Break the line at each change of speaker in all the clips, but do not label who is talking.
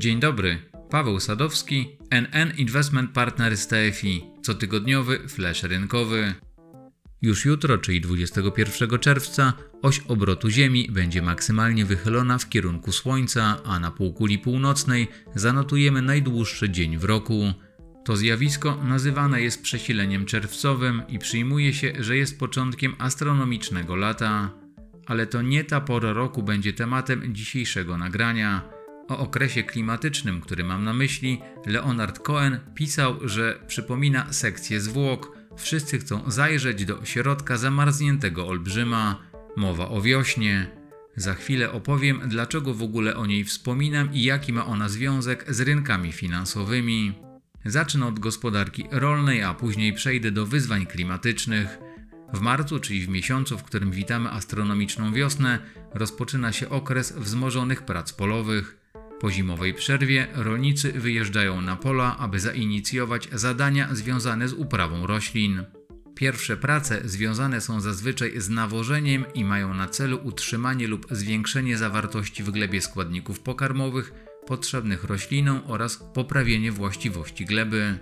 Dzień dobry, Paweł Sadowski, NN Investment Partner z TFI, cotygodniowy flash rynkowy. Już jutro, czyli 21 czerwca, oś obrotu Ziemi będzie maksymalnie wychylona w kierunku Słońca, a na półkuli północnej zanotujemy najdłuższy dzień w roku. To zjawisko nazywane jest przesileniem czerwcowym i przyjmuje się, że jest początkiem astronomicznego lata. Ale to nie ta pora roku będzie tematem dzisiejszego nagrania. O okresie klimatycznym, który mam na myśli, Leonard Cohen pisał, że przypomina sekcję zwłok. Wszyscy chcą zajrzeć do środka zamarzniętego olbrzyma. Mowa o wiośnie. Za chwilę opowiem, dlaczego w ogóle o niej wspominam i jaki ma ona związek z rynkami finansowymi. Zacznę od gospodarki rolnej, a później przejdę do wyzwań klimatycznych. W marcu, czyli w miesiącu, w którym witamy astronomiczną wiosnę, rozpoczyna się okres wzmożonych prac polowych. Po zimowej przerwie rolnicy wyjeżdżają na pola, aby zainicjować zadania związane z uprawą roślin. Pierwsze prace związane są zazwyczaj z nawożeniem i mają na celu utrzymanie lub zwiększenie zawartości w glebie składników pokarmowych potrzebnych roślinom oraz poprawienie właściwości gleby.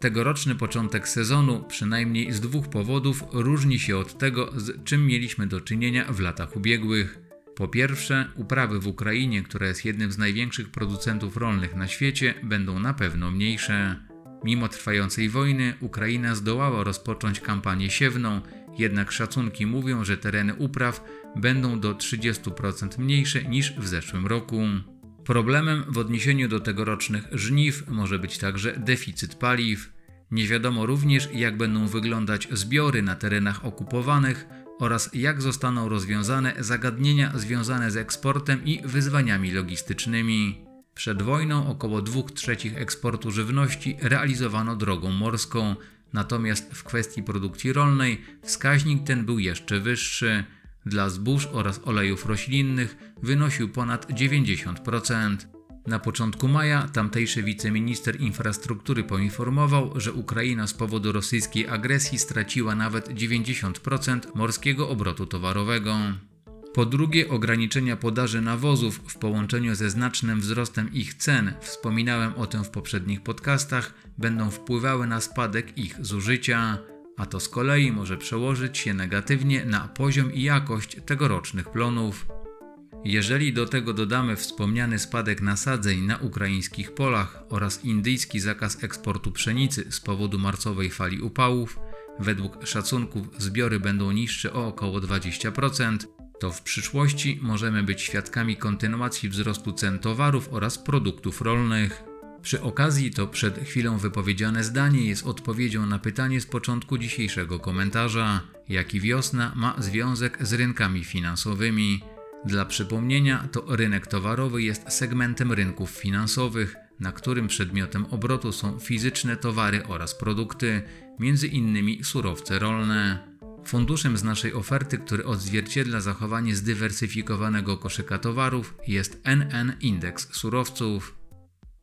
Tegoroczny początek sezonu, przynajmniej z dwóch powodów, różni się od tego, z czym mieliśmy do czynienia w latach ubiegłych. Po pierwsze, uprawy w Ukrainie, która jest jednym z największych producentów rolnych na świecie, będą na pewno mniejsze. Mimo trwającej wojny, Ukraina zdołała rozpocząć kampanię siewną, jednak szacunki mówią, że tereny upraw będą do 30% mniejsze niż w zeszłym roku. Problemem w odniesieniu do tegorocznych żniw może być także deficyt paliw. Nie wiadomo również, jak będą wyglądać zbiory na terenach okupowanych oraz jak zostaną rozwiązane zagadnienia związane z eksportem i wyzwaniami logistycznymi. Przed wojną około 2 trzecich eksportu żywności realizowano drogą morską, natomiast w kwestii produkcji rolnej wskaźnik ten był jeszcze wyższy. Dla zbóż oraz olejów roślinnych wynosił ponad 90%. Na początku maja tamtejszy wiceminister infrastruktury poinformował, że Ukraina z powodu rosyjskiej agresji straciła nawet 90% morskiego obrotu towarowego. Po drugie, ograniczenia podaży nawozów w połączeniu ze znacznym wzrostem ich cen, wspominałem o tym w poprzednich podcastach, będą wpływały na spadek ich zużycia, a to z kolei może przełożyć się negatywnie na poziom i jakość tegorocznych plonów. Jeżeli do tego dodamy wspomniany spadek nasadzeń na ukraińskich polach oraz indyjski zakaz eksportu pszenicy z powodu marcowej fali upałów, według szacunków zbiory będą niższe o około 20%, to w przyszłości możemy być świadkami kontynuacji wzrostu cen towarów oraz produktów rolnych. Przy okazji to przed chwilą wypowiedziane zdanie jest odpowiedzią na pytanie z początku dzisiejszego komentarza: jaki wiosna ma związek z rynkami finansowymi? Dla przypomnienia, to rynek towarowy jest segmentem rynków finansowych, na którym przedmiotem obrotu są fizyczne towary oraz produkty, innymi surowce rolne. Funduszem z naszej oferty, który odzwierciedla zachowanie zdywersyfikowanego koszyka towarów, jest NN Indeks Surowców.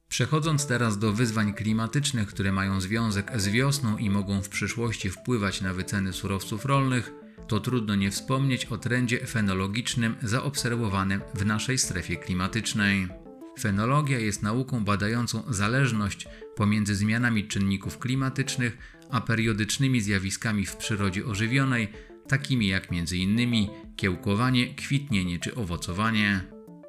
Przechodząc teraz do wyzwań klimatycznych, które mają związek z wiosną i mogą w przyszłości wpływać na wyceny surowców rolnych, to trudno nie wspomnieć o trendzie fenologicznym zaobserwowanym w naszej strefie klimatycznej. Fenologia jest nauką badającą zależność pomiędzy zmianami czynników klimatycznych a periodycznymi zjawiskami w przyrodzie ożywionej, takimi jak m.in. kiełkowanie, kwitnienie czy owocowanie.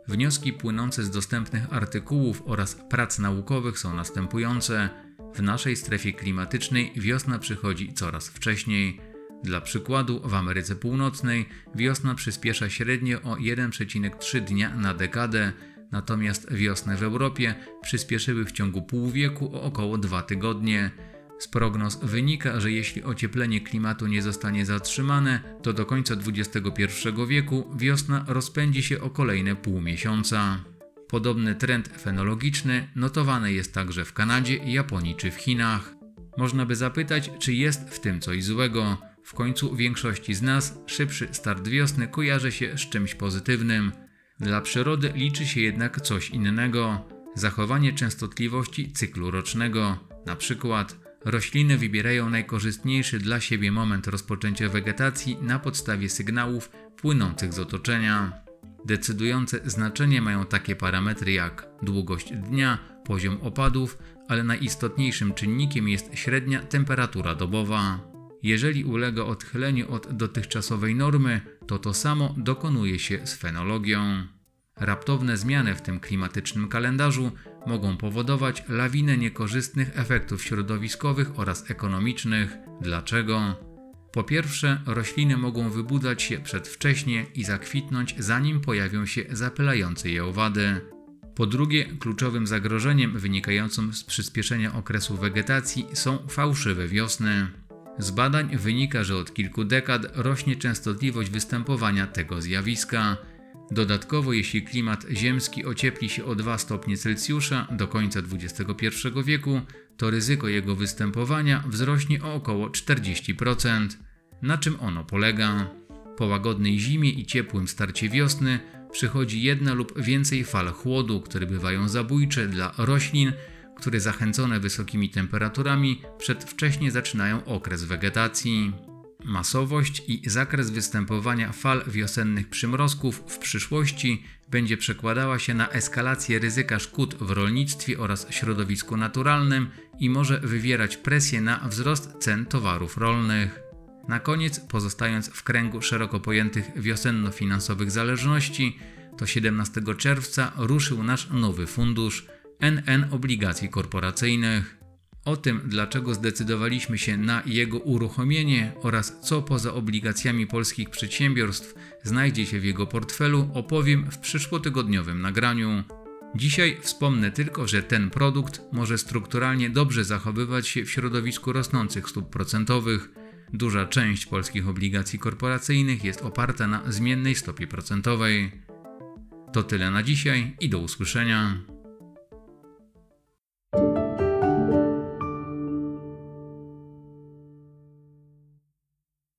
Wnioski płynące z dostępnych artykułów oraz prac naukowych są następujące. W naszej strefie klimatycznej wiosna przychodzi coraz wcześniej. Dla przykładu, w Ameryce Północnej wiosna przyspiesza średnio o 1,3 dnia na dekadę, natomiast wiosny w Europie przyspieszyły w ciągu pół wieku o około 2 tygodnie. Z prognoz wynika, że jeśli ocieplenie klimatu nie zostanie zatrzymane, to do końca XXI wieku wiosna rozpędzi się o kolejne pół miesiąca. Podobny trend fenologiczny notowany jest także w Kanadzie, Japonii czy w Chinach. Można by zapytać, czy jest w tym coś złego. W końcu większości z nas szybszy start wiosny kojarzy się z czymś pozytywnym. Dla przyrody liczy się jednak coś innego zachowanie częstotliwości cyklu rocznego. Na przykład rośliny wybierają najkorzystniejszy dla siebie moment rozpoczęcia wegetacji na podstawie sygnałów płynących z otoczenia. Decydujące znaczenie mają takie parametry jak długość dnia, poziom opadów, ale najistotniejszym czynnikiem jest średnia temperatura dobowa. Jeżeli ulega odchyleniu od dotychczasowej normy, to to samo dokonuje się z fenologią. Raptowne zmiany w tym klimatycznym kalendarzu mogą powodować lawinę niekorzystnych efektów środowiskowych oraz ekonomicznych. Dlaczego? Po pierwsze, rośliny mogą wybudzać się przedwcześnie i zakwitnąć, zanim pojawią się zapylające je owady. Po drugie, kluczowym zagrożeniem wynikającym z przyspieszenia okresu wegetacji są fałszywe wiosny. Z badań wynika, że od kilku dekad rośnie częstotliwość występowania tego zjawiska. Dodatkowo, jeśli klimat ziemski ociepli się o 2 stopnie Celsjusza do końca XXI wieku, to ryzyko jego występowania wzrośnie o około 40%. Na czym ono polega? Po łagodnej zimie i ciepłym starcie wiosny przychodzi jedna lub więcej fal chłodu, które bywają zabójcze dla roślin, które zachęcone wysokimi temperaturami przedwcześnie zaczynają okres wegetacji. Masowość i zakres występowania fal wiosennych przymrozków w przyszłości będzie przekładała się na eskalację ryzyka szkód w rolnictwie oraz środowisku naturalnym i może wywierać presję na wzrost cen towarów rolnych. Na koniec, pozostając w kręgu szeroko pojętych wiosenno-finansowych zależności, to 17 czerwca ruszył nasz nowy fundusz NN Obligacji Korporacyjnych. O tym, dlaczego zdecydowaliśmy się na jego uruchomienie oraz co poza obligacjami polskich przedsiębiorstw znajdzie się w jego portfelu, opowiem w przyszłotygodniowym nagraniu. Dzisiaj wspomnę tylko, że ten produkt może strukturalnie dobrze zachowywać się w środowisku rosnących stóp procentowych. Duża część polskich obligacji korporacyjnych jest oparta na zmiennej stopie procentowej. To tyle na dzisiaj i do usłyszenia.